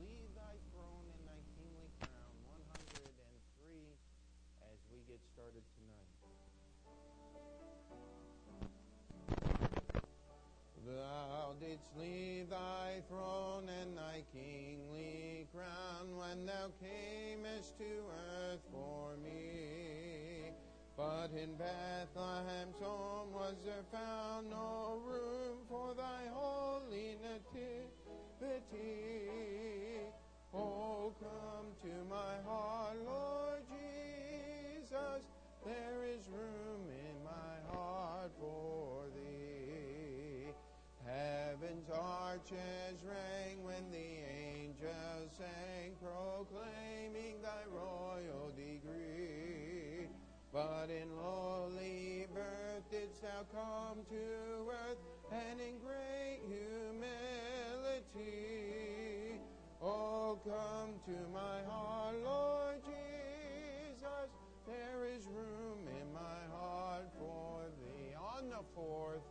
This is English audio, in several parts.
leave thy throne and thy kingly crown. 103 as we get started tonight. Thou didst leave thy throne and thy kingly crown when thou camest to earth for me. But in Bethlehem's home was there found no room for thy holy nativity. Oh, come to my heart, Lord Jesus. There is room in my heart for thee. Heaven's arches rang when the angels sang, proclaiming thy royal degree. But in lowly birth didst thou come to earth, and in great humility. Oh, come to my heart, Lord Jesus. There is room in my heart for thee. On the fourth,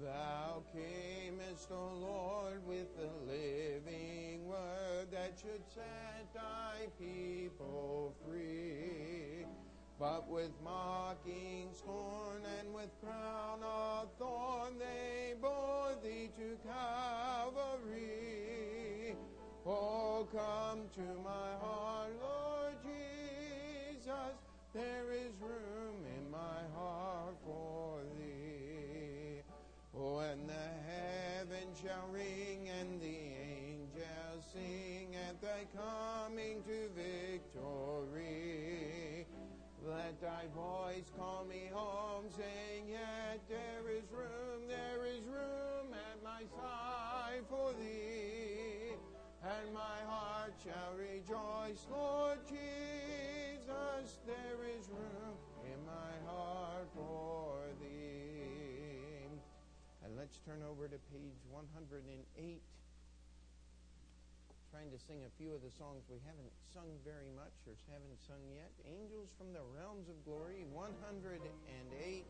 Thou camest, O Lord, with the living word that should set thy people free. But with mocking scorn and with crown of thorn they bore thee to Calvary. Oh, come to my heart, Lord Jesus. There is room in my heart for thee. Oh, when the heavens shall ring and the angels sing at thy coming to victory, let thy voice call me home, saying, Yet there is room, there is room at my side for thee. And my heart shall rejoice, Lord Jesus, there is room in my heart for thee. And let's turn over to page 108 trying to sing a few of the songs we haven't sung very much or haven't sung yet. Angels from the Realms of Glory, 108.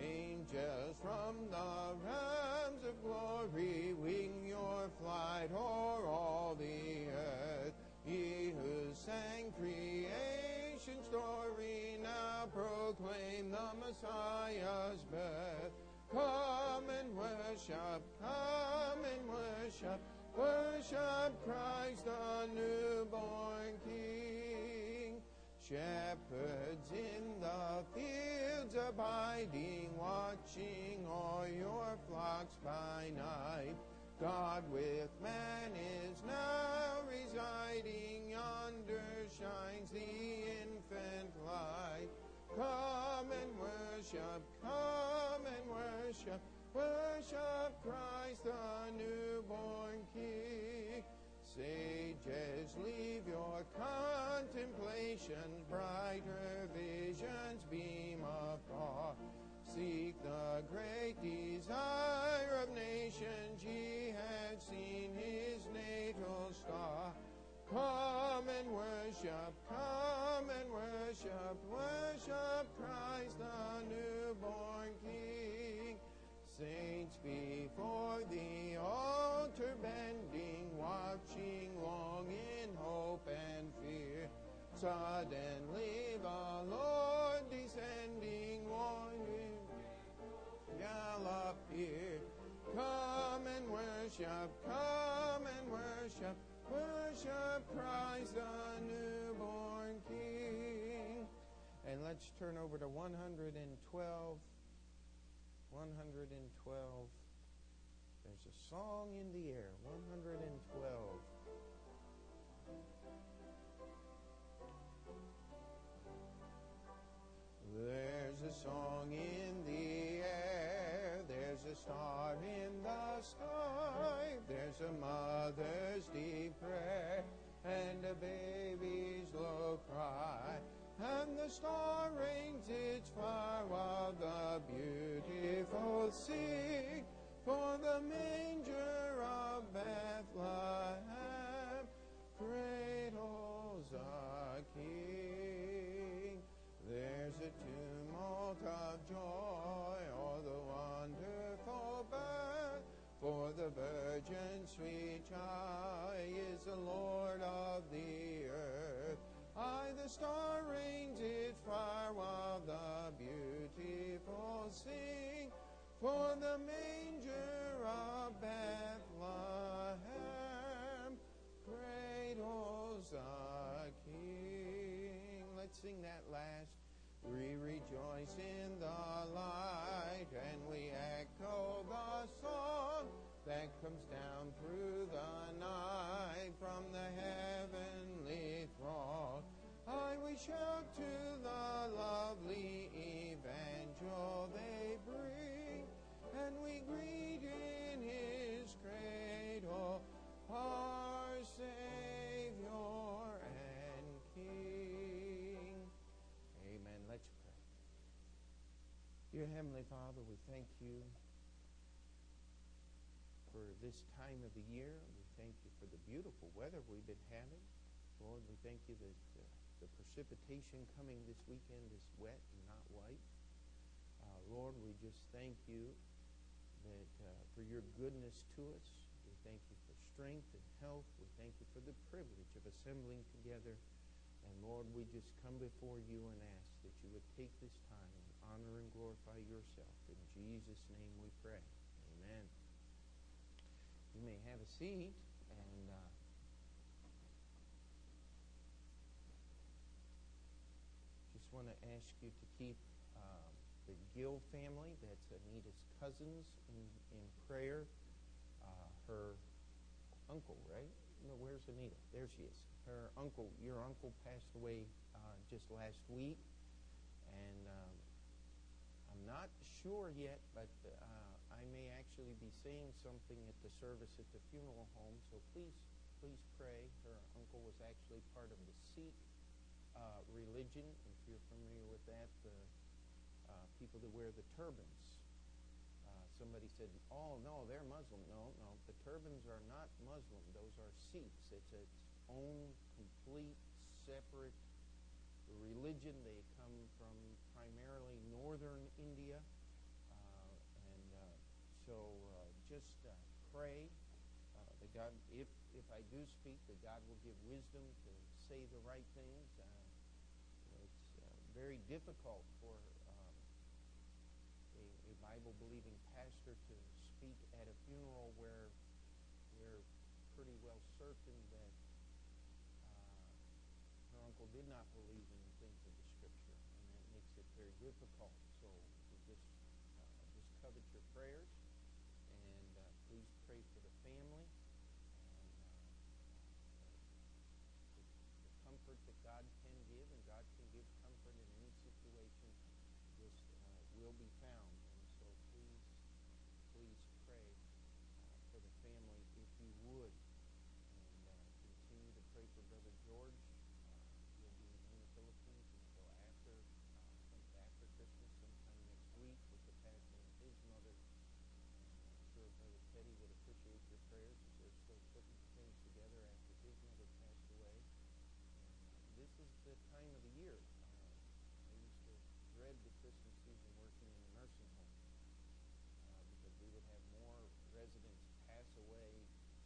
Angels from the realms of glory, wing your flight o'er all the earth. Ye who sang creation's story, now proclaim the Messiah's birth. Come and worship, come and worship, worship Christ the newborn King. Shepherds in the fields abiding, watching all your flocks by night. God with man is now residing, yonder shines the infant light. Come and worship, come and worship, worship Christ the newborn King. Sages, leave your contemplations, brighter visions beam afar. Seek the great desire of nations, ye have seen his natal star. Come and worship, come and worship, worship Christ the newborn King. Saints before the altar bending, watching long in hope and fear. Suddenly the Lord descending, warning, shall appear. Come and worship, come and worship, worship Christ the newborn King. And let's turn over to 112. 112. There's a song in the air. 112. There's a song in the air, there's a star in the sky, there's a mother's deep prayer, and a baby's low cry. And the star rings its fire while the beautiful sing for the manger of Bethlehem cradles a king. There's a tumult of joy o'er the wonderful birth, For the virgin sweet child is the Lord of the earth. I, the star, reigns its fire while the beautiful sing. For the manger of Bethlehem cradles the King. Let's sing that last. We rejoice in the light and we echo the song that comes down through the night from the heavenly throne. I we shout to the lovely evangel they bring, and we greet in his cradle our Savior Dear Heavenly Father, we thank you for this time of the year. We thank you for the beautiful weather we've been having. Lord, we thank you that uh, the precipitation coming this weekend is wet and not white. Uh, Lord, we just thank you that uh, for your goodness to us. We thank you for strength and health. We thank you for the privilege of assembling together. And Lord, we just come before you and ask that you would take this time honor and glorify yourself. In Jesus' name we pray. Amen. You may have a seat and uh, just want to ask you to keep um, the Gill family, that's Anita's cousins, in, in prayer. Uh, her uncle, right? No, where's Anita? There she is. Her uncle, your uncle passed away uh, just last week, and um, not sure yet, but uh, I may actually be saying something at the service at the funeral home. So please, please pray. Her uncle was actually part of the Sikh uh, religion. If you're familiar with that, the uh, people that wear the turbans. Uh, somebody said, "Oh no, they're Muslim." No, no, the turbans are not Muslim. Those are Sikhs. It's its own complete separate religion. They come from primarily northern India, uh, and uh, so uh, just pray that God, if if I do speak, that God will give wisdom to say the right things. It's very difficult for um, a, a Bible-believing pastor to speak at a funeral where we're pretty well certain that uh, her uncle did not believe in the things of the Scripture, and that makes it very difficult. So we just uh, just covet your prayers, and uh, please pray for the family and uh, the, the comfort that God can give, and God can give comfort in any situation. Just uh, will be found, and so please, please pray uh, for the family if you would, and uh, continue to pray for Brother George. Uh, he'll be in the Philippines until after uh, some- after Christmas, sometime next week, with the passing of his mother. And I'm sure Brother Teddy would appreciate your prayers as they're still putting things together after his mother passed away. And uh, this is the time of the year. Uh, I used to dread the Christmas season working in the nursing home uh, because we would have more residents pass away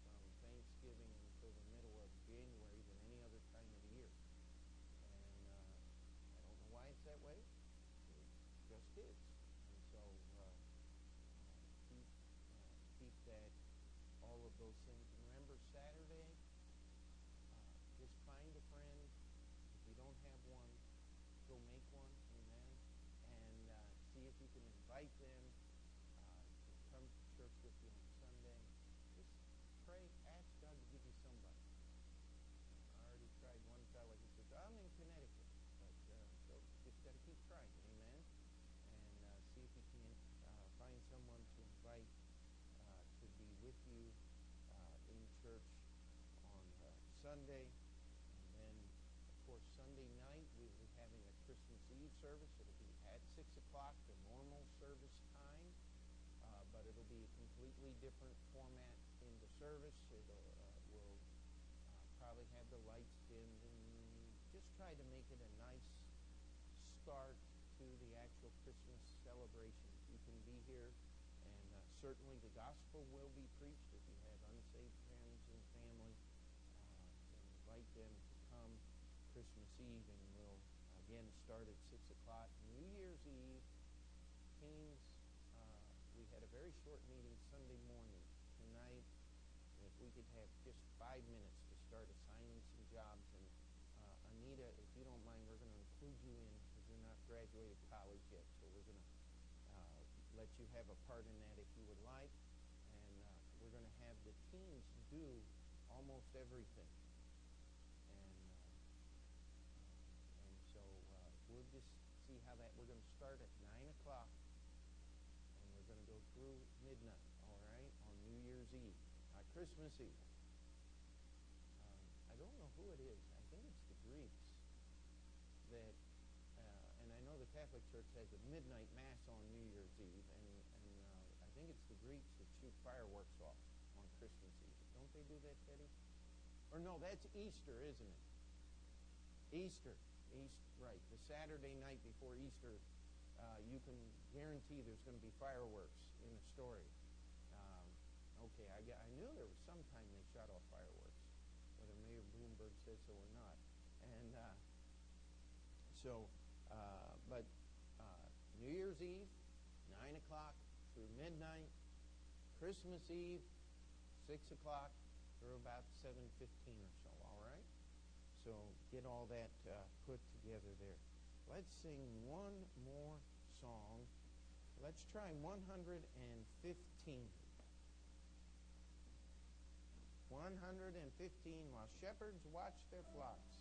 from Thanksgiving until the middle of January than any other time of the year. And uh, I don't know why it's that way. It just is. And so uh, uh, keep uh, keep that all of those things. And remember Saturday. Uh, just find a friend. If you don't have one, go make one. Amen. And uh, see if you can invite them uh, to come to church with you on Sunday. Just pray, ask God to give you somebody. I already tried one fellow. He says, "I'm in Connecticut," but uh, so just got to keep trying. Amen. And uh, see if you can uh, find someone to invite uh, to be with you uh, in church on uh, Sunday. And then, of course, Sunday night we'll be having a Christmas Eve service. It'll be at 6 o'clock, the normal service time, uh, but it'll be a completely different format in the service. It'll, uh, we'll uh, probably have the lights dimmed and just try to make it a nice start to the actual Christmas celebration. You can be here and uh, certainly the gospel will be preached. If you have unsaved friends and family, uh, invite them to come Christmas Eve, and we'll again start at 6 o'clock. New Year's Eve, teens, uh, we had a very short meeting Sunday morning. Tonight, if we could have just five minutes to start assigning some jobs. And uh, Anita, if you don't mind, we're going to include you in because you're not graduated college yet. So we're going to uh, let you have a part in that if you would like. And uh, we're going to have the teens do almost everything. And, uh, and so uh, we'll just see how that, we're going to start at 9 o'clock and we're going to go through midnight, all right, on New Year's Eve, not Christmas Eve. Um, I don't know who it is. I think it's the Greeks that uh, and I know the Catholic Church has a midnight mass on New Year's Eve, and, and uh, I think it's the Greeks that shoot fireworks off on Christmas Eve. Don't they do that, Teddy? Or no, that's Easter, isn't it? Easter, East, right? The Saturday night before Easter, uh, you can guarantee there's going to be fireworks in the story. Um, okay, I, I knew there was some time they shot off fireworks, whether Mayor Bloomberg says so or not, and uh, so. Uh, but uh, New Year's Eve, 9 o'clock through midnight. Christmas Eve, 6 o'clock through about 7.15 or so, all right? So get all that uh, put together there. Let's sing one more song. Let's try 115. 115 while shepherds watch their flocks.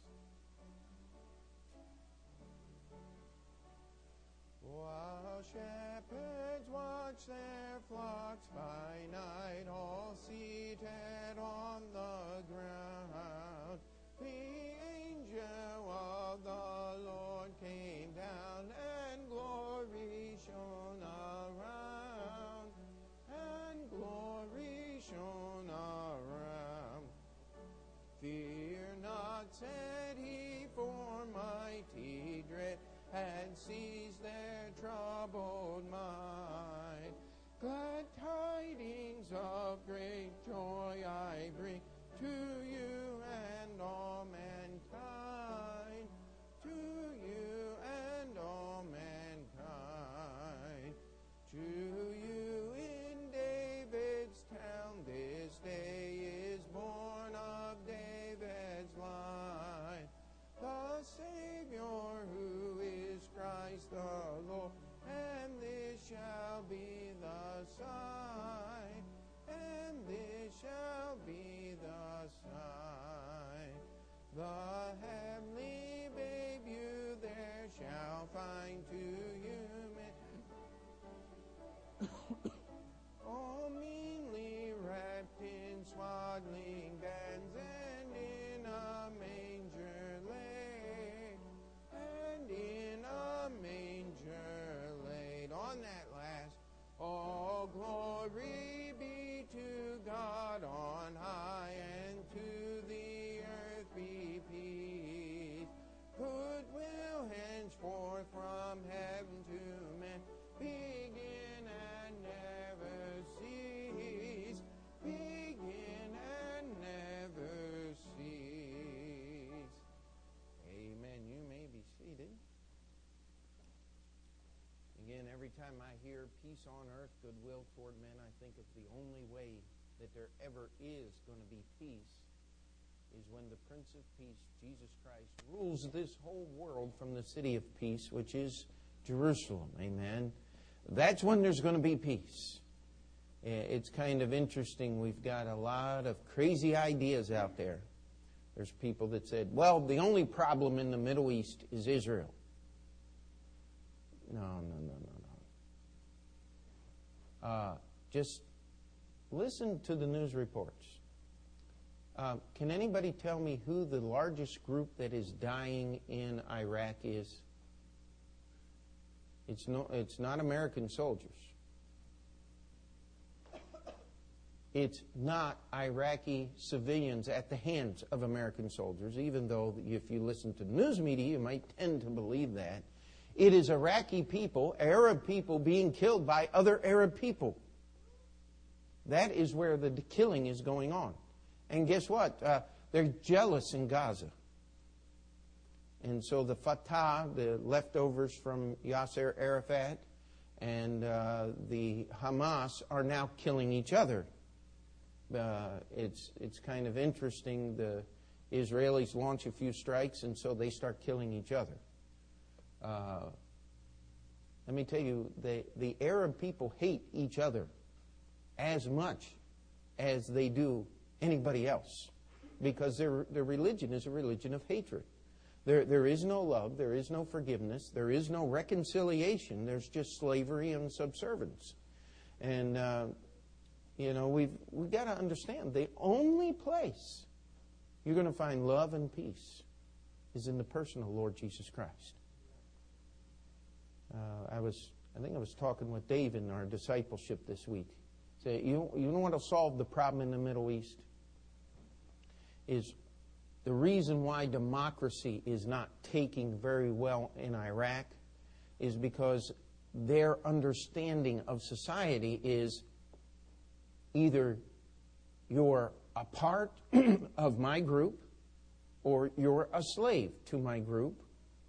While shepherds watch their flocks by night, all seated on the ground, the angel of the Lord came down, and glory shone around, and glory shone around. Fear not, said he, for mighty dread had seized their troubled mind. Glad tidings of great joy I bring to you and all mankind, to you and all mankind, to you in David's town this day is born of David's line, the Savior who is Christ the Lord, and this shall be the sign, and this shall be the sign. The heavenly babe you there shall find to you. all meanly wrapped in swaddling bands and in a manger laid, and in a manger laid. On that last, peace on earth, goodwill toward men, I think of the only way that there ever is going to be peace is when the Prince of Peace, Jesus Christ, rules this whole world from the city of peace, which is Jerusalem. Amen. That's when there's going to be peace. It's kind of interesting. We've got a lot of crazy ideas out there. There's people that said, well, the only problem in the Middle East is Israel. No, no, no, no, no. Uh, just listen to the news reports. Uh, can anybody tell me who the largest group that is dying in Iraq is? It's, no, it's not American soldiers. It's not Iraqi civilians at the hands of American soldiers, even though if you listen to news media, you might tend to believe that. It is Iraqi people, Arab people, being killed by other Arab people. That is where the killing is going on. And guess what? Uh, they're jealous in Gaza. And so the Fatah, the leftovers from Yasser Arafat, and uh, the Hamas are now killing each other. Uh, it's, it's kind of interesting. The Israelis launch a few strikes, and so they start killing each other. Uh, let me tell you, the, the Arab people hate each other as much as they do anybody else because their, their religion is a religion of hatred. There, there is no love, there is no forgiveness, there is no reconciliation, there's just slavery and subservience. And, uh, you know, we've, we've got to understand the only place you're going to find love and peace is in the person of Lord Jesus Christ. Uh, I was, I think I was talking with Dave in our discipleship this week. Say, you, you know what will solve the problem in the Middle East? Is the reason why democracy is not taking very well in Iraq is because their understanding of society is either you're a part of my group, or you're a slave to my group,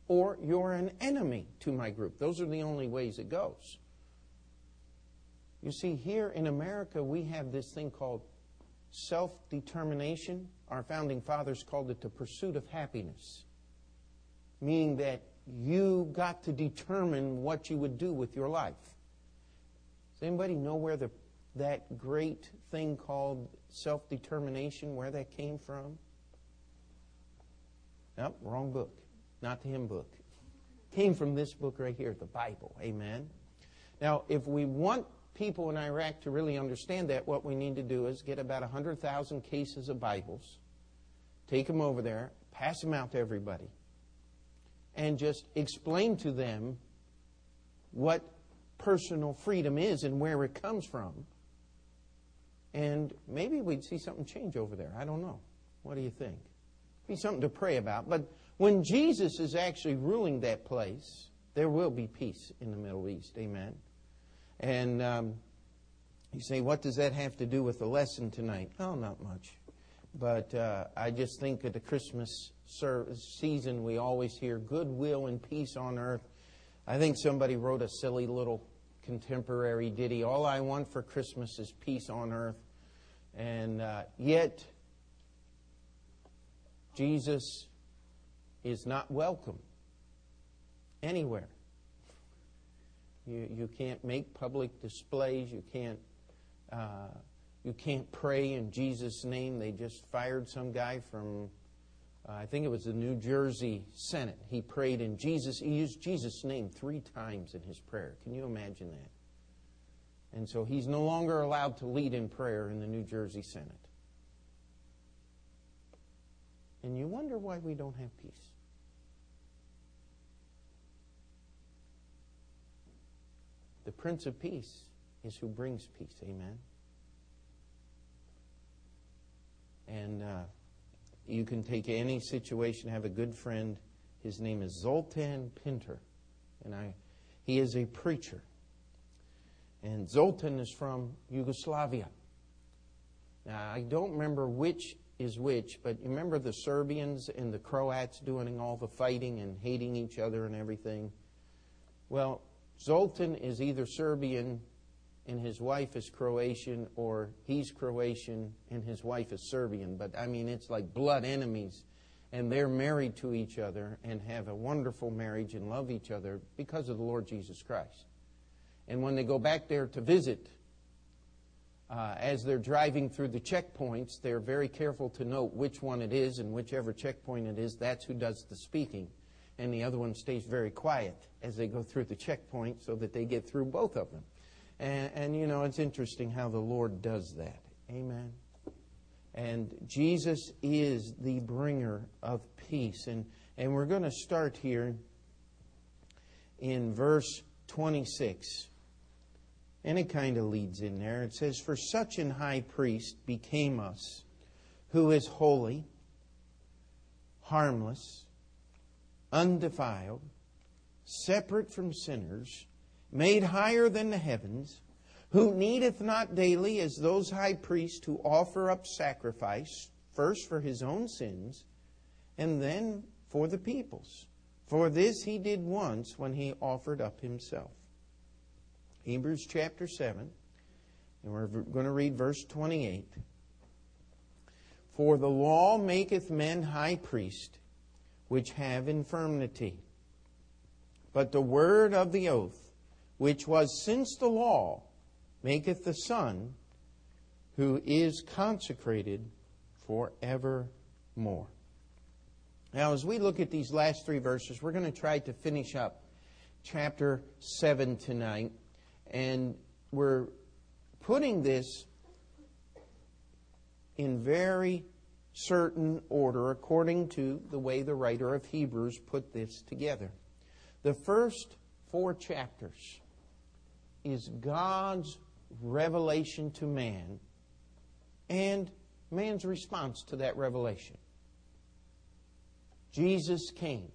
or you're an enemy to my group. Those are the only ways it goes. You see, here in America, we have this thing called self determination. Our founding fathers called it the pursuit of happiness, meaning that you got to determine what you would do with your life. Does anybody know where the, that great thing called self determination, where that came from? Nope, wrong book. Not the hymn book. Came from this book right here, the Bible. Amen. Now, if we want people in Iraq to really understand that, what we need to do is get about 100,000 cases of Bibles, take them over there, pass them out to everybody, and just explain to them what personal freedom is and where it comes from. And maybe we'd see something change over there. I don't know. What do you think? Be something to pray about. But when Jesus is actually ruling that place, there will be peace in the Middle East. Amen. And um, you say, what does that have to do with the lesson tonight? Oh, not much. But uh, I just think at the Christmas season, we always hear goodwill and peace on earth. I think somebody wrote a silly little contemporary ditty All I want for Christmas is peace on earth. And uh, yet, Jesus is not welcome anywhere. You, you can't make public displays. You can't, uh, you can't pray in Jesus' name. They just fired some guy from, uh, I think it was the New Jersey Senate. He prayed in Jesus. He used Jesus' name three times in his prayer. Can you imagine that? And so he's no longer allowed to lead in prayer in the New Jersey Senate. And you wonder why we don't have peace. The Prince of Peace is who brings peace. Amen. And uh, you can take any situation, have a good friend. His name is Zoltan Pinter. And I, he is a preacher. And Zoltan is from Yugoslavia. Now, I don't remember which is which, but you remember the Serbians and the Croats doing all the fighting and hating each other and everything? Well, Zoltan is either Serbian and his wife is Croatian, or he's Croatian and his wife is Serbian. But I mean, it's like blood enemies. And they're married to each other and have a wonderful marriage and love each other because of the Lord Jesus Christ. And when they go back there to visit, uh, as they're driving through the checkpoints, they're very careful to note which one it is, and whichever checkpoint it is, that's who does the speaking. And the other one stays very quiet as they go through the checkpoint so that they get through both of them. And, and you know, it's interesting how the Lord does that. Amen. And Jesus is the bringer of peace. And, and we're going to start here in verse 26. And it kind of leads in there. It says, For such an high priest became us, who is holy, harmless, undefiled, separate from sinners, made higher than the heavens, who needeth not daily as those high priests who offer up sacrifice, first for his own sins, and then for the people's. For this he did once when he offered up himself. Hebrews chapter 7, and we're going to read verse 28. For the law maketh men high priest, which have infirmity. But the word of the oath, which was since the law, maketh the Son, who is consecrated for evermore. Now, as we look at these last three verses, we're going to try to finish up chapter 7 tonight. And we're putting this in very certain order according to the way the writer of Hebrews put this together. The first four chapters is God's revelation to man and man's response to that revelation. Jesus came.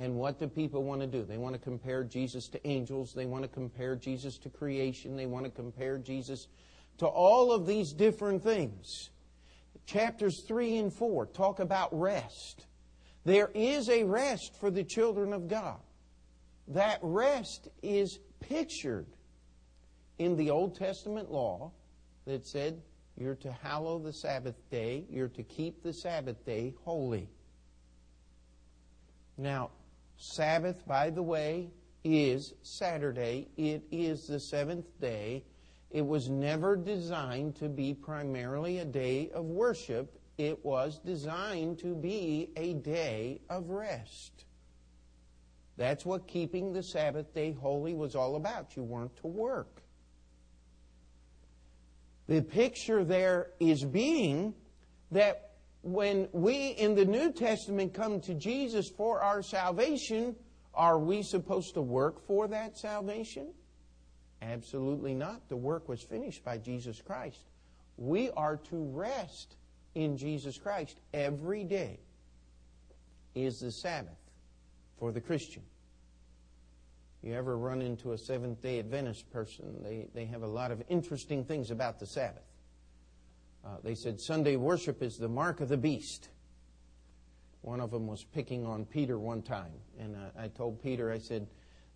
And what do people want to do? They want to compare Jesus to angels. They want to compare Jesus to creation. They want to compare Jesus to all of these different things. Chapters 3 and 4 talk about rest. There is a rest for the children of God. That rest is pictured in the Old Testament law that said you're to hallow the Sabbath day, you're to keep the Sabbath day holy. Now, Sabbath, by the way, is Saturday. It is the seventh day. It was never designed to be primarily a day of worship. It was designed to be a day of rest. That's what keeping the Sabbath day holy was all about. You weren't to work. The picture there is being that when we in the New Testament come to Jesus for our salvation, are we supposed to work for that salvation? Absolutely not. The work was finished by Jesus Christ. We are to rest in Jesus Christ every day is the Sabbath for the Christian. You ever run into a Seventh day Adventist person, they, they have a lot of interesting things about the Sabbath. Uh, they said Sunday worship is the mark of the beast. One of them was picking on Peter one time, and uh, I told Peter, I said,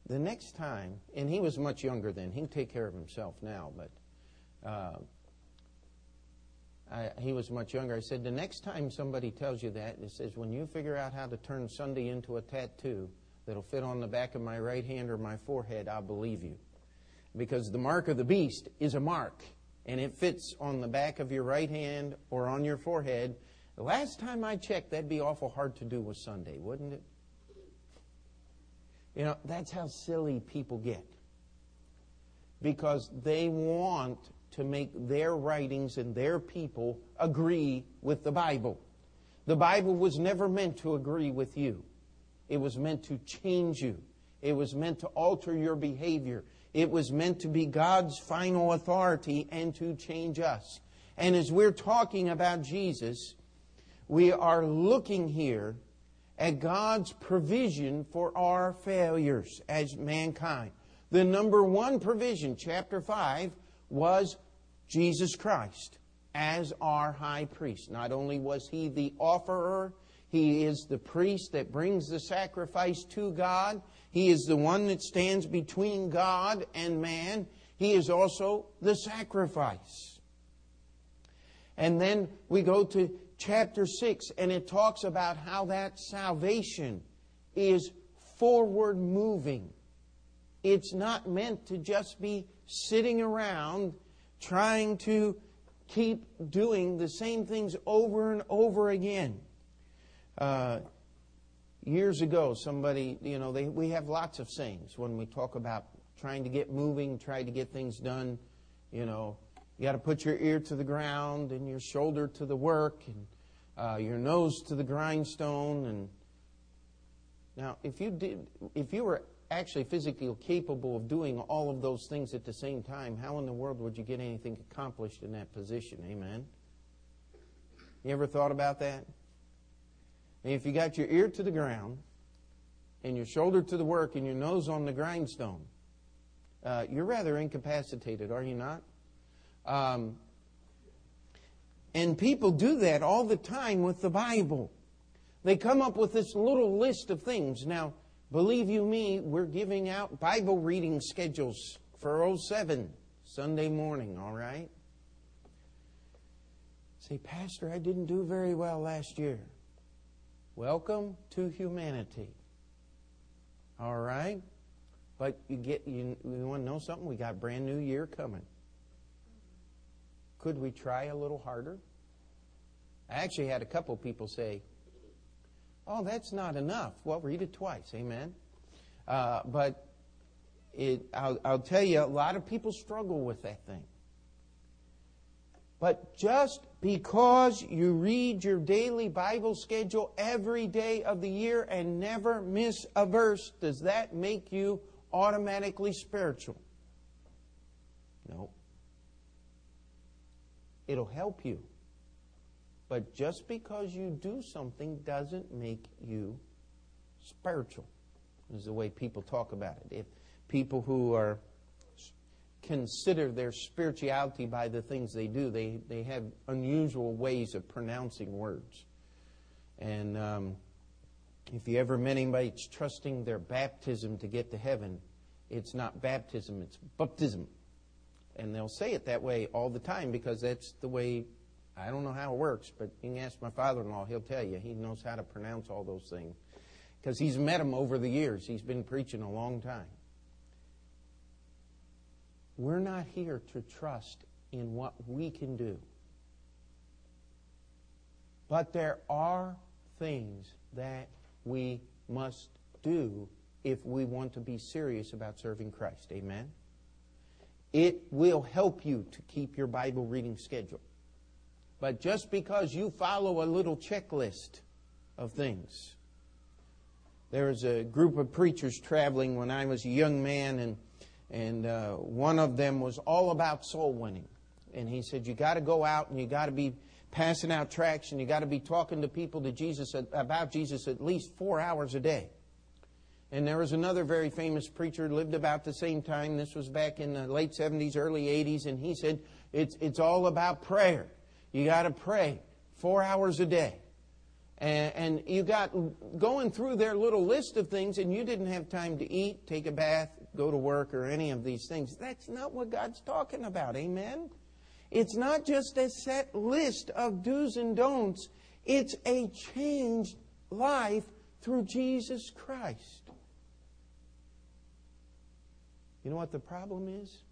the next time, and he was much younger then, he can take care of himself now, but uh, I, he was much younger. I said, the next time somebody tells you that, it says, when you figure out how to turn Sunday into a tattoo that'll fit on the back of my right hand or my forehead, I'll believe you. Because the mark of the beast is a mark and it fits on the back of your right hand or on your forehead. The last time I checked, that'd be awful hard to do with Sunday, wouldn't it? You know, that's how silly people get. Because they want to make their writings and their people agree with the Bible. The Bible was never meant to agree with you. It was meant to change you. It was meant to alter your behavior. It was meant to be God's final authority and to change us. And as we're talking about Jesus, we are looking here at God's provision for our failures as mankind. The number one provision, chapter 5, was Jesus Christ as our high priest. Not only was he the offerer, he is the priest that brings the sacrifice to God. He is the one that stands between God and man. He is also the sacrifice. And then we go to chapter 6, and it talks about how that salvation is forward moving. It's not meant to just be sitting around trying to keep doing the same things over and over again. Uh, years ago, somebody, you know, they, we have lots of sayings when we talk about trying to get moving, trying to get things done. You know, you got to put your ear to the ground and your shoulder to the work and uh, your nose to the grindstone. And now, if you did, if you were actually physically capable of doing all of those things at the same time, how in the world would you get anything accomplished in that position? Amen. You ever thought about that? And if you got your ear to the ground and your shoulder to the work and your nose on the grindstone, Uh, you're rather incapacitated, are you not? Um, and people do that all the time with the Bible. They come up with this little list of things. Now, believe you me, we're giving out Bible reading schedules for 07, Sunday morning, all right? Say, Pastor, I didn't do very well last year. Welcome to humanity. All right? But you get you, you want to know something? We got a brand new year coming. Could we try a little harder? I actually had a couple people say, Oh, that's not enough. Well, read it twice. Amen. Uh, but it, I'll, I'll tell you, a lot of people struggle with that thing. But just because you read your daily Bible schedule every day of the year and never miss a verse, does that make you automatically spiritual? No. It'll help you. But just because you do something doesn't make you spiritual. Is the way people talk about it. If people who are consider their spirituality by the things they do. They, they have unusual ways of pronouncing words. And um, if you ever met anybody that's trusting their baptism to get to heaven, it's not baptism, it's baptism. And they'll say it that way all the time because that's the way, I don't know how it works, but you can ask my father in law, he'll tell you. He knows how to pronounce all those things because he's met them over the years. He's been preaching a long time. We're not here to trust in what we can do. But there are things that we must do if we want to be serious about serving Christ. Amen? It will help you to keep your Bible reading schedule. But just because you follow a little checklist of things, there was a group of preachers traveling when I was a young man, and and uh, one of them was all about soul winning. And he said, You got to go out and you got to be passing out tracts and you got to be talking to people to Jesus about Jesus at least four hours a day. And there was another very famous preacher lived about the same time. This was back in the late 70s, early 80s, and he said it's it's all about prayer. You got to pray four hours a day. And, and you got going through their little list of things, and you didn't have time to eat, take a bath, go to work, or any of these things. That's not what God's talking about. Amen? It's not just a set list of do's and don'ts, it's a changed life through Jesus Christ. You know what the problem is?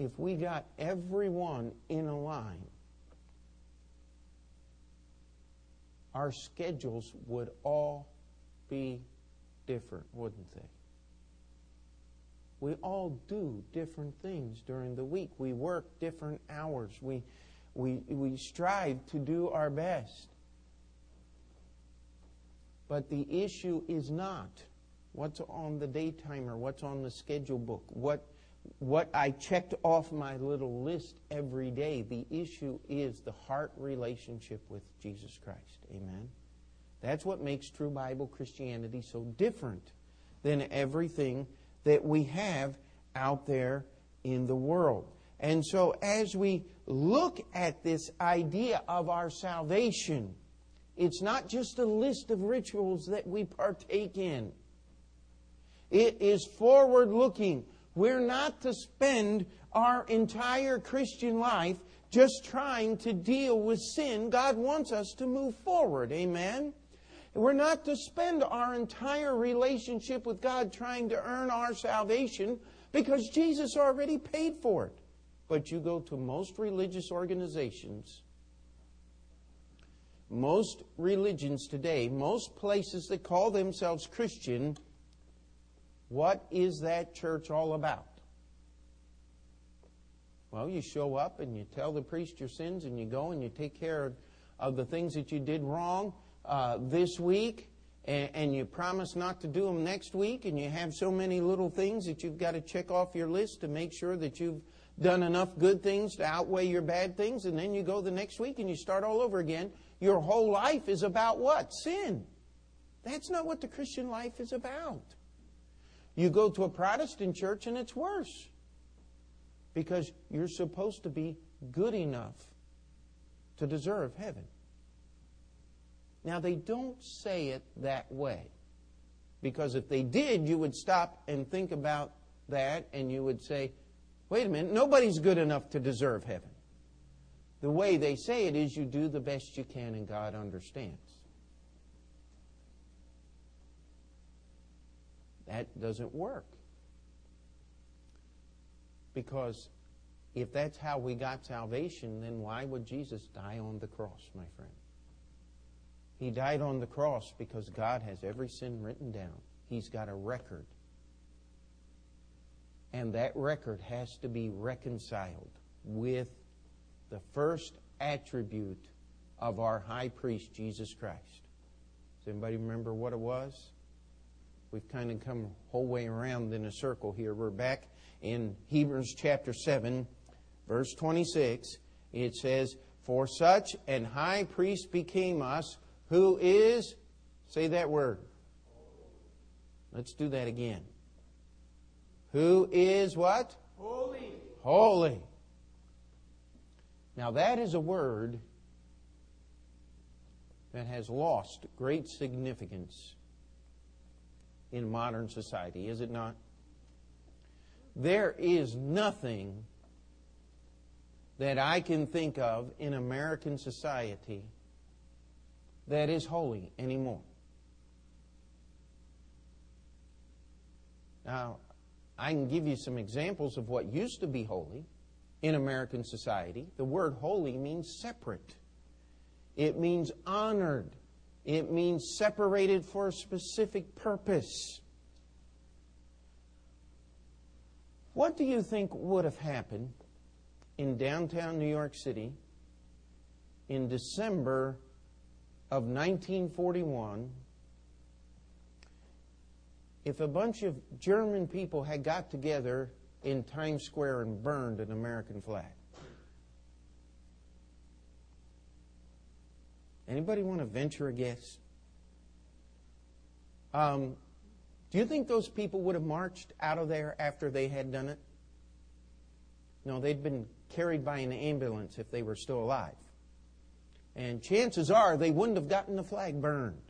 If we got everyone in a line, our schedules would all be different, wouldn't they? We all do different things during the week. We work different hours. We, we, we strive to do our best. But the issue is not what's on the day timer, what's on the schedule book, what, what I checked off my little list every day. The issue is the heart relationship with Jesus Christ. Amen. That's what makes true Bible Christianity so different than everything that we have out there in the world. And so, as we look at this idea of our salvation, it's not just a list of rituals that we partake in. It is forward looking. We're not to spend our entire Christian life just trying to deal with sin. God wants us to move forward. Amen? We're not to spend our entire relationship with God trying to earn our salvation because Jesus already paid for it. But you go to most religious organizations, most religions today, most places that call themselves Christian, what is that church all about? Well, you show up and you tell the priest your sins and you go and you take care of, of the things that you did wrong uh, this week and, and, you promise not to do them next week, and you have so many little things that you've got to check off your list to make sure that you've done enough good things to outweigh your bad things, and then you go the next week and you start all over again. Your whole life is about what? Sin. That's not what the Christian life is about. You go to a Protestant church and it's worse because you're supposed to be good enough to deserve heaven. Now, they don't say it that way because if they did, you would stop and think about that and you would say, wait a minute, nobody's good enough to deserve heaven. The way they say it is you do the best you can and God understands. That doesn't work. Because if that's how we got salvation, then why would Jesus die on the cross, my friend? He died on the cross because God has every sin written down. He's got a record. And that record has to be reconciled with the first attribute of our high priest, Jesus Christ. Does anybody remember what it was? We've kind of come whole way around in a circle here. We're back in Hebrews chapter 7, verse 26. It says, For such an high priest became us, who is, say that word. Let's do that again. Who is what? Holy. Holy. Now, that is a word that has lost great significance in modern society, is it not? There is nothing that I can think of in American society that is holy anymore. Now, I can give you some examples of what used to be holy in American society. The word holy means separate, it means honored, it means separated for a specific purpose. What do you think would have happened in downtown New York City in December of 1941 if a bunch of German people had got together in Times Square and burned an American flag? Anybody want to venture a guess? Um, do you think those people would have marched out of there after they had done it? No, they'd been carried by an ambulance if they were still alive. And chances are they wouldn't have gotten the flag burned.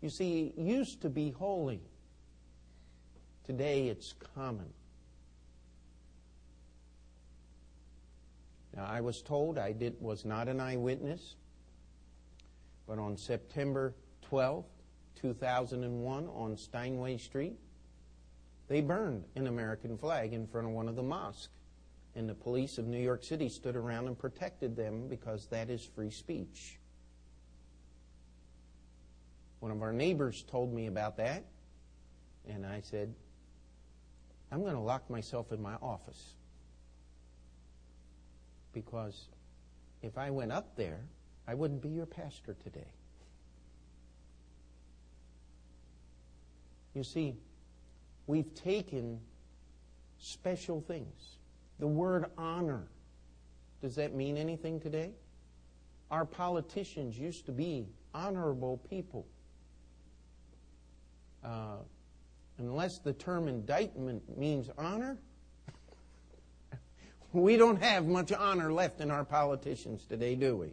You see, it used to be holy. Today it's common. Now, I was told I did, was not an eyewitness, but on September 12, 2001, on Steinway Street, they burned an American flag in front of one of the mosques. And the police of New York City stood around and protected them because that is free speech. One of our neighbors told me about that, and I said, I'm going to lock myself in my office because if I went up there, I wouldn't be your pastor today. You see, we've taken special things. The word honor, does that mean anything today? Our politicians used to be honorable people. Uh, unless the term indictment means honor, we don't have much honor left in our politicians today, do we?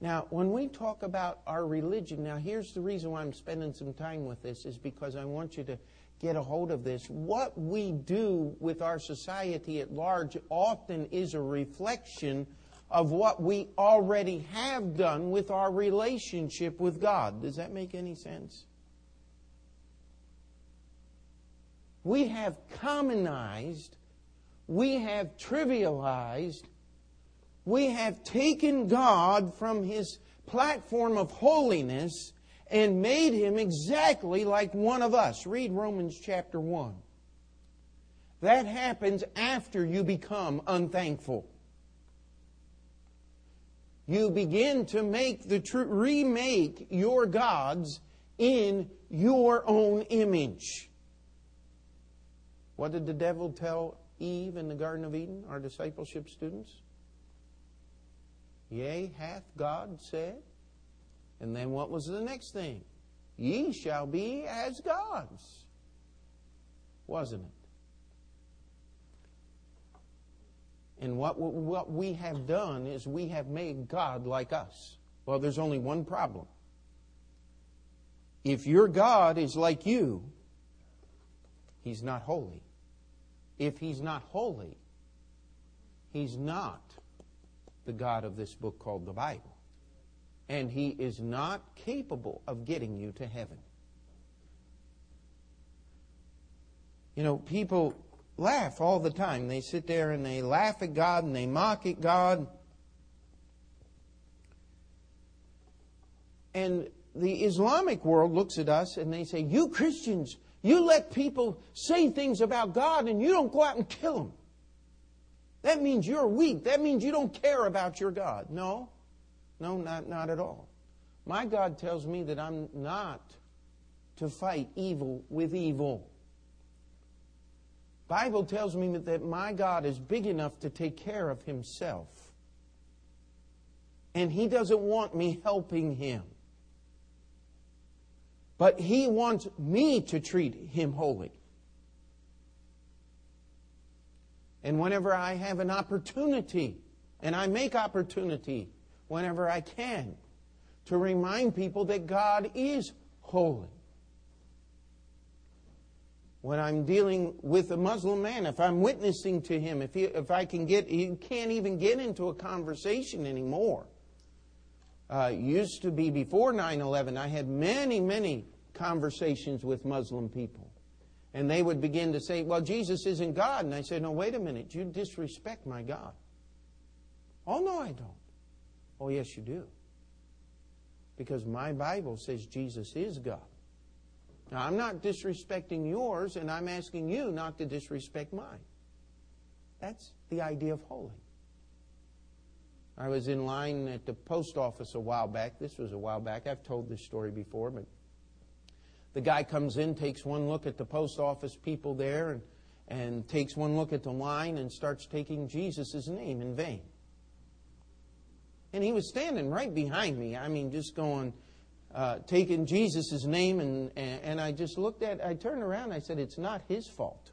Now, when we talk about our religion, now here's the reason why I'm spending some time with this is because I want you to get a hold of this. What we do with our society at large often is a reflection of what we already have done with our relationship with God. Does that make any sense? We have commonized, we have trivialized, we have taken God from his platform of holiness and made him exactly like one of us. Read Romans chapter 1. That happens after you become unthankful. You begin to make the tr- remake your gods in your own image. What did the devil tell Eve in the Garden of Eden, our discipleship students? Yea, hath God said? And then what was the next thing? Ye shall be as gods. Wasn't it? And what, what we have done is we have made God like us. Well, there's only one problem. If your God is like you, he's not holy. If he's not holy, he's not the God of this book called the Bible. And he is not capable of getting you to heaven. You know, people laugh all the time. They sit there and they laugh at God and they mock at God. And the Islamic world looks at us and they say, You Christians, you let people say things about God and you don't go out and kill them. That means you're weak. That means you don't care about your God. No, no, not, not at all. My God tells me that I'm not to fight evil with evil. Bible tells me that my God is big enough to take care of himself. And he doesn't want me helping him. But he wants me to treat him holy. And whenever I have an opportunity, and I make opportunity whenever I can, to remind people that God is holy when I'm dealing with a Muslim man, if I'm witnessing to him, if, he, if I can get, he can't even get into a conversation anymore. Uh, used to be before 9 11, I had many, many conversations with Muslim people. And they would begin to say, Well, Jesus isn't God. And I said, No, wait a minute. You disrespect my God. Oh, no, I don't. Oh, yes, you do. Because my Bible says Jesus is God. Now, I'm not disrespecting yours, and I'm asking you not to disrespect mine. That's the idea of holy. I was in line at the post office a while back. This was a while back. I've told this story before, but the guy comes in, takes one look at the post office people there, and, and takes one look at the line and starts taking Jesus' name in vain. And he was standing right behind me. I mean, just going, uh, taken Jesus' name, and, and I just looked at, I turned around, I said, It's not his fault.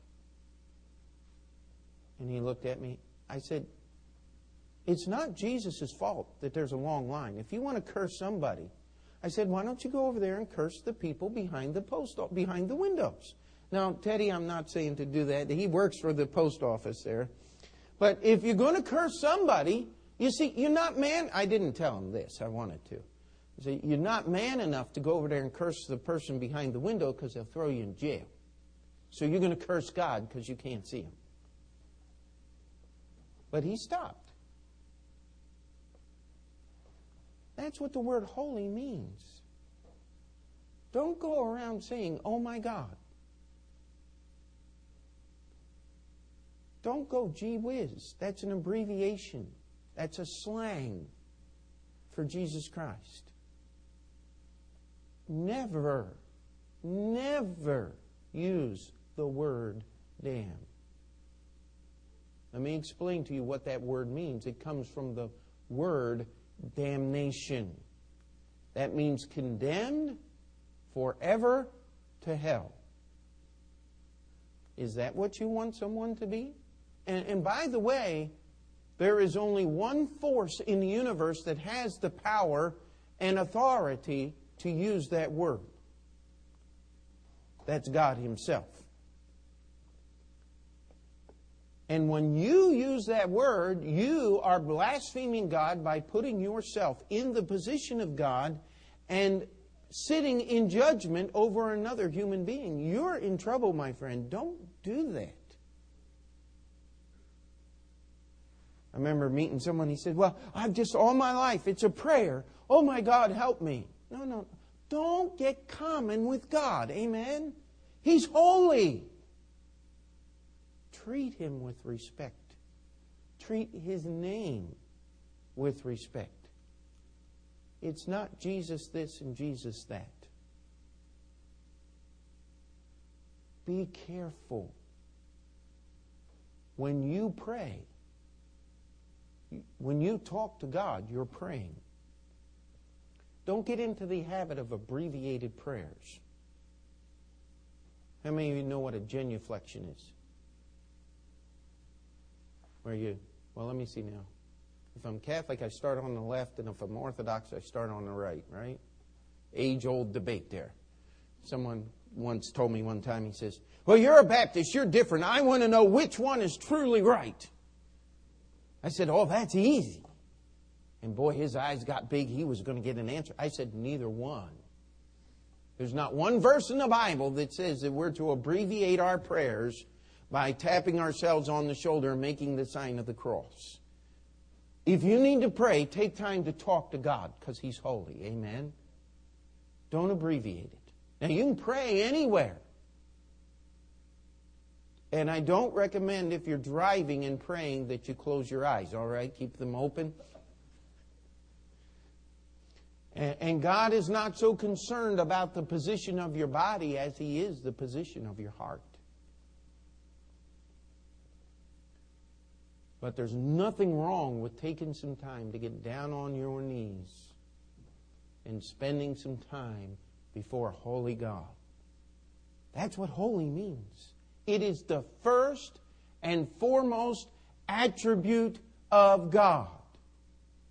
And he looked at me. I said, It's not Jesus' fault that there's a long line. If you want to curse somebody, I said, Why don't you go over there and curse the people behind the post behind the windows? Now, Teddy, I'm not saying to do that. He works for the post office there. But if you're going to curse somebody, you see, you're not man. I didn't tell him this. I wanted to. So you're not man enough to go over there and curse the person behind the window because they'll throw you in jail. So you're going to curse God because you can't see him. But he stopped. That's what the word holy means. Don't go around saying, oh my God. Don't go gee whiz. That's an abbreviation. That's a slang for Jesus Christ never, never use the word damn. Let me explain to you what that word means. It comes from the word damnation. That means condemned forever to hell. Is that what you want someone to be? And, and, by the way, there is only one force in the universe that has the power and authority to use that word. That's God Himself. And when you use that word, you are blaspheming God by putting yourself in the position of God and sitting in judgment over another human being. You're in trouble, my friend. Don't do that. I remember meeting someone, he said, Well, I've just all my life, it's a prayer. Oh my God, help me. No, no. Don't get common with God. Amen? He's holy. Treat him with respect. Treat his name with respect. It's not Jesus this and Jesus that. Be careful. When you pray, when you talk to God, you're praying. Don't get into the habit of abbreviated prayers. How many of you know what a genuflection is? Where you, well, let me see now. If I'm Catholic, I start on the left, and if I'm Orthodox, I start on the right, right? Age old debate there. Someone once told me one time, he says, Well, you're a Baptist, you're different. I want to know which one is truly right. I said, Oh, that's easy. And boy, his eyes got big. He was going to get an answer. I said, Neither one. There's not one verse in the Bible that says that we're to abbreviate our prayers by tapping ourselves on the shoulder and making the sign of the cross. If you need to pray, take time to talk to God because He's holy. Amen. Don't abbreviate it. Now, you can pray anywhere. And I don't recommend if you're driving and praying that you close your eyes, all right? Keep them open. And God is not so concerned about the position of your body as He is the position of your heart. But there's nothing wrong with taking some time to get down on your knees and spending some time before a holy God. That's what holy means. It is the first and foremost attribute of God.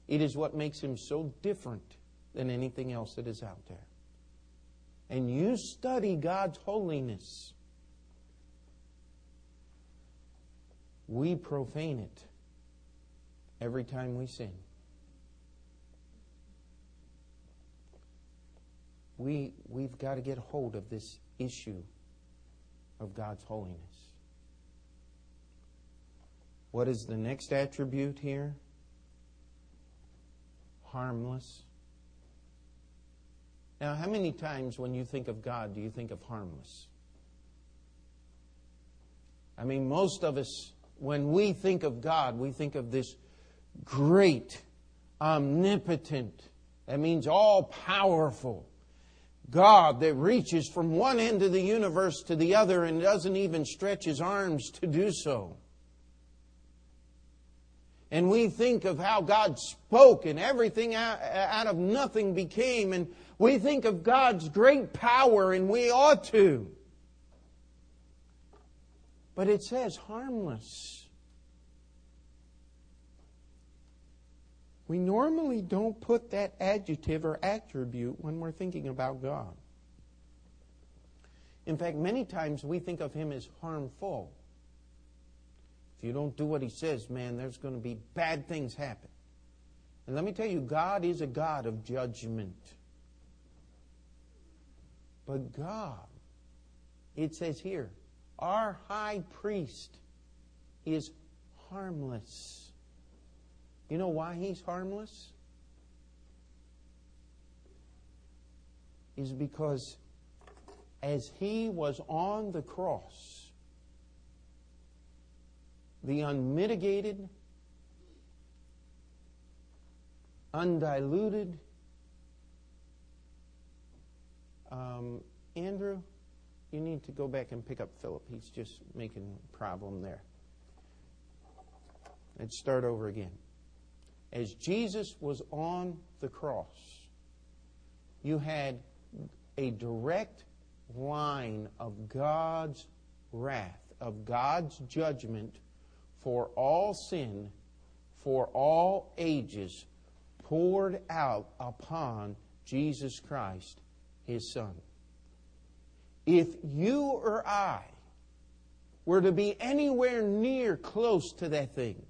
It is what makes him so different than anything else that is out there. And you study God's holiness. We profane it every time we sin. We, we've got to get hold of this issue of God's holiness. What is the next attribute here? Harmless. Now, how many times when you think of God do you think of harmless? I mean, most of us, when we think of God, we think of this great, omnipotent, that means all powerful God that reaches from one end of the universe to the other and doesn't even stretch his arms to do so. And we think of how God spoke and everything out, of nothing became. And we think of God's great power, and we ought to. But it says harmless. We normally don't put that adjective or attribute when we're thinking about God. In fact, many times we think of Him as harmful. If you don't do what He says, man, there's going to be bad things happen. And let me tell you, God is a God of judgment. But God, it says here, our high priest is harmless. You know why he's harmless? Is because as he was on the cross, the unmitigated, undiluted, um, Andrew, you need to go back and pick up Philip. He's just making a problem there. Let's start over again as Jesus was on the cross, you had a direct line of God's wrath, of God's judgment for all sin, for all ages, poured out upon Jesus Christ, his Son. If you or I were to be anywhere near close to that thing,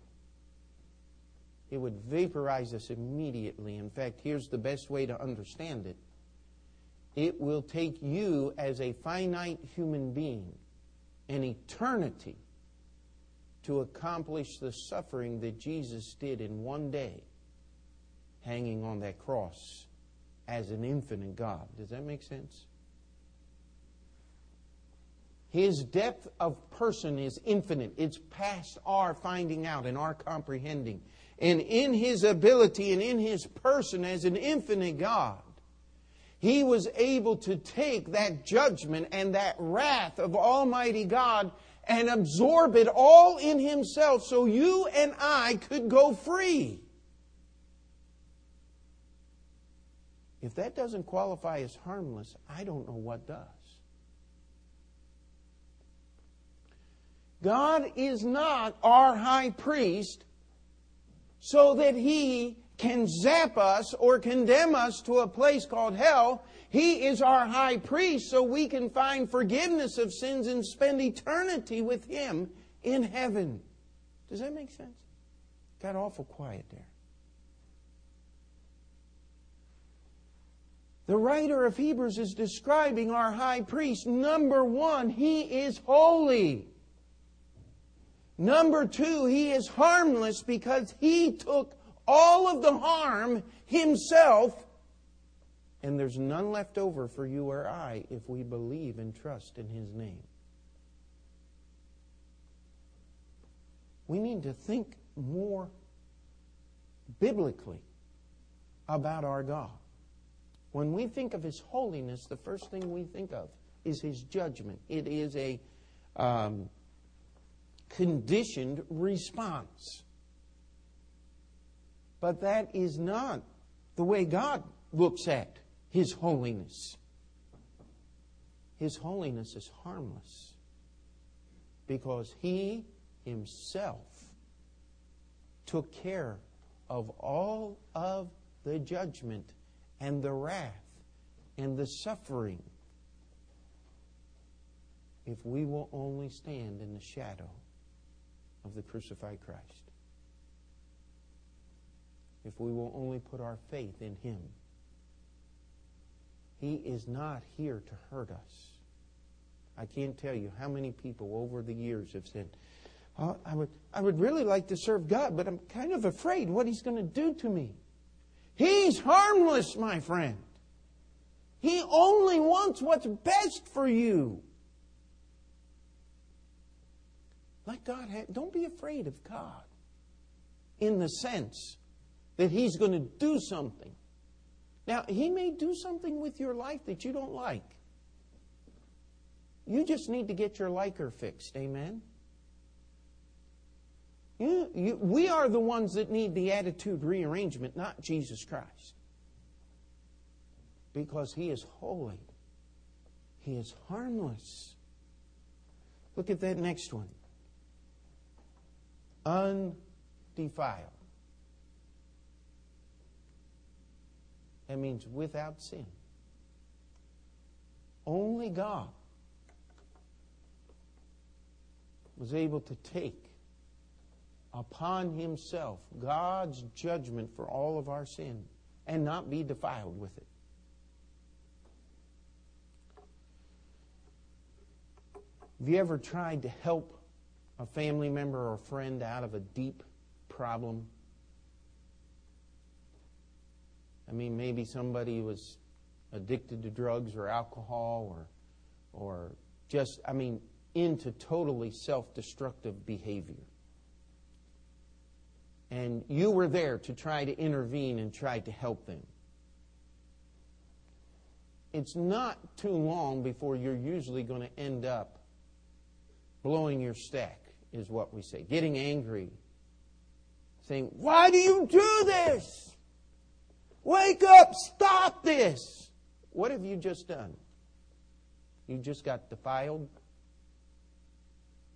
it would vaporize us immediately. In fact, here's the best way to understand it it will take you as a finite human being an eternity to accomplish the suffering that Jesus did in one day hanging on that cross as an infinite God. Does that make sense? His depth of person is infinite. It's past our finding out and our comprehending. And in his ability and in his person as an infinite God, he was able to take that judgment and that wrath of Almighty God and absorb it all in himself so you and I could go free. If that doesn't qualify as harmless, I don't know what does. God is not our high priest so that he can zap us or condemn us to a place called hell. He is our high priest so we can find forgiveness of sins and spend eternity with him in heaven. Does that make sense? Got awful quiet there. The writer of Hebrews is describing our high priest. Number one, he is holy. Number two, he is harmless because he took all of the harm himself, and there's none left over for you or I if we believe and trust in his name. We need to think more biblically about our God. When we think of His holiness, the first thing we think of is His judgment. It is a um, conditioned response. But that is not the way God looks at His holiness. His holiness is harmless because He Himself took care of all of the judgment and the wrath and the suffering if we will only stand in the shadow of the crucified Christ. If we will only put our faith in Him. He is not here to hurt us. I can't tell you how many people over the years have said, oh, I, would, I would really like to serve God, but I'm kind of afraid what He's going to do to me. He's harmless, my friend. He only wants what's best for you. Let God have, don't be afraid of God in the sense that He's going to do something. Now, He may do something with your life that you don't like. You just need to get your liker fixed. Amen? You, you, we are the ones that need the attitude rearrangement, not Jesus Christ. Because He is holy, He is harmless. Look at that next one undefiled. That means without sin. Only God was able to take upon himself God's judgment for all of our sin and not be defiled with it. Have you ever tried to help a family member or friend out of a deep problem? I mean, maybe somebody was addicted to drugs or alcohol or, or just, I mean, into totally self destructive behavior and you were there to try to intervene and try to help them. It's not too long before you're usually going to end up blowing your stack, is what we say. Getting angry. Saying, Why do you do this? Wake up! Stop this! What have you just done? You just got defiled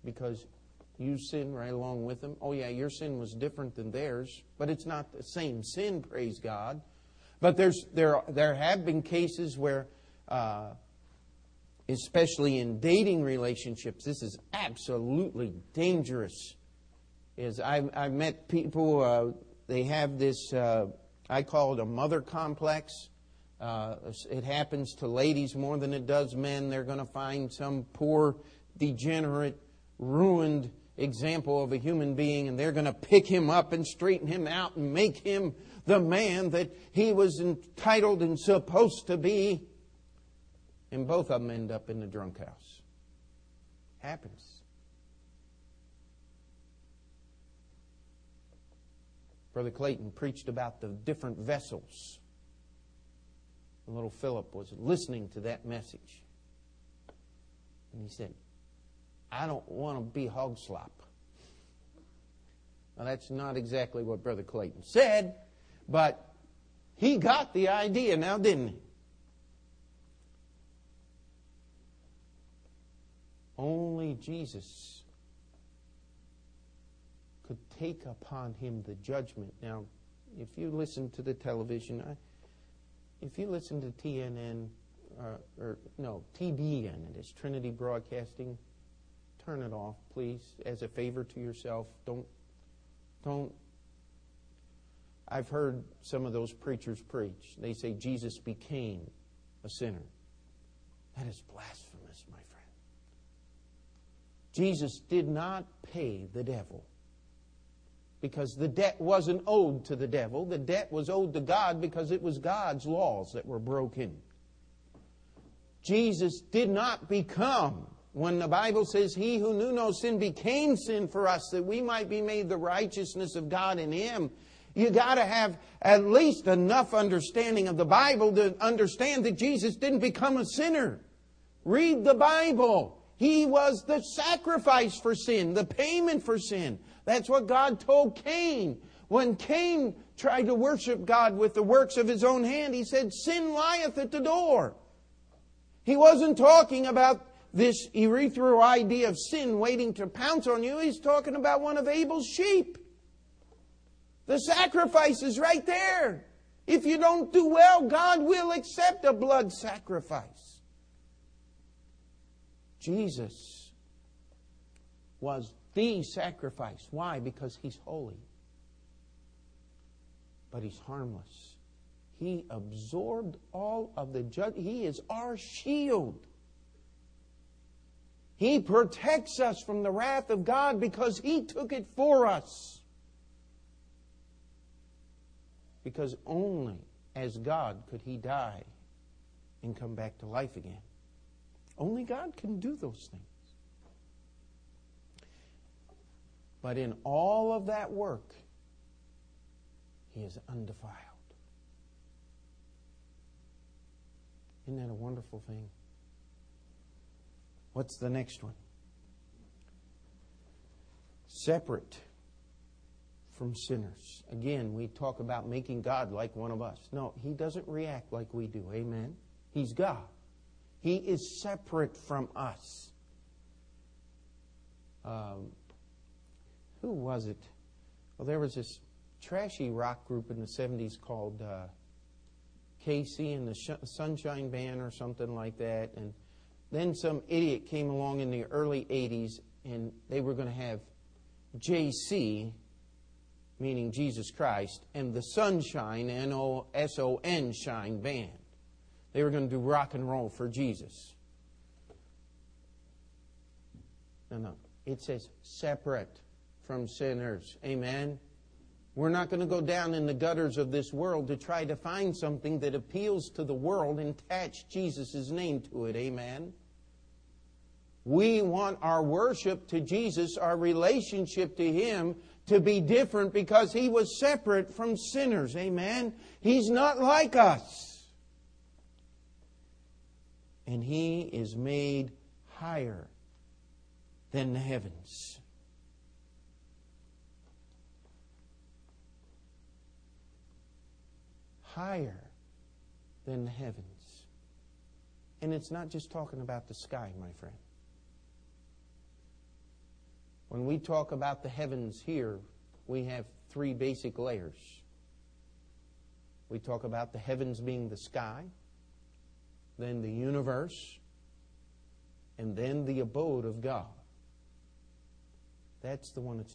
because you sin right along with them. Oh, yeah, your sin was different than theirs, but it's not the same sin, praise God. But there's, there, there have been cases where, uh, especially in dating relationships, this is absolutely dangerous. Is I've, I've met people, uh, they have this, uh, I call it a mother complex. Uh, it happens to ladies more than it does men. They're going to find some poor, degenerate, ruined example of a human being, and they're going to pick him up and straighten him out and make him the man that he was entitled and supposed to be. And both of them end up in the drunk house. Happens. Brother Clayton preached about the different vessels. Little Philip was listening to that message. And he said, I don't want to be hog slop. Now, that's not exactly what Brother Clayton said, but He got the idea now, didn't he? Only Jesus could take upon him the judgment. Now, if you listen to the television, if you listen to TNN, uh, or no, TBN, it is Trinity Broadcasting, turn it off, please, as a favor to yourself. Don't, don't. I've heard some of those preachers preach. They say Jesus became a sinner. That is blasphemous, my friend. Jesus did not pay the devil because the debt wasn't owed to the devil. The debt was owed to God because it was God's laws that were broken. Jesus did not become, when the Bible says, He who knew no sin became sin for us that we might be made the righteousness of God in Him. You got to have at least enough understanding of the Bible to understand that Jesus didn't become a sinner. Read the Bible. He was the sacrifice for sin, the payment for sin. That's what God told Cain. When Cain tried to worship God with the works of his own hand, he said, Sin lieth at the door. He wasn't talking about this erythro idea of sin waiting to pounce on you. He's talking about one of Abel's sheep. The sacrifice is right there. If you don't do well, God will accept a blood sacrifice. Jesus was the sacrifice. Why? Because he's holy. But he's harmless. He absorbed all of the judgment. He is our shield. He protects us from the wrath of God because he took it for us. Because only as God could he die and come back to life again. Only God can do those things. But in all of that work, he is undefiled. Isn't that a wonderful thing? What's the next one? Separate from sinners. Again, we talk about making God like one of us. No, he doesn't react like we do. Amen. He's God. He is separate from us. Um, who was it? Well, there was this trashy rock group in the 70s called uh, KC and the Sh- Sunshine Band or something like that. And then some idiot came along in the early 80s and they were going to have JC, meaning Jesus Christ, and the Sunshine, N O S O N, Shine Band. They were going to do rock and roll for Jesus. No, no. It says separate from sinners. Amen. We're not going to go down in the gutters of this world to try to find something that appeals to the world and attach Jesus' name to it. Amen. We want our worship to Jesus, our relationship to Him, to be different because He was separate from sinners. Amen. He's not like us. And He is made higher than the heavens. higher than the heavens. And it's not just talking about the sky, my friend. When we talk about the heavens here, we have three basic layers. We talk about the heavens being the sky, then the universe, and then the abode of God. That's the one that's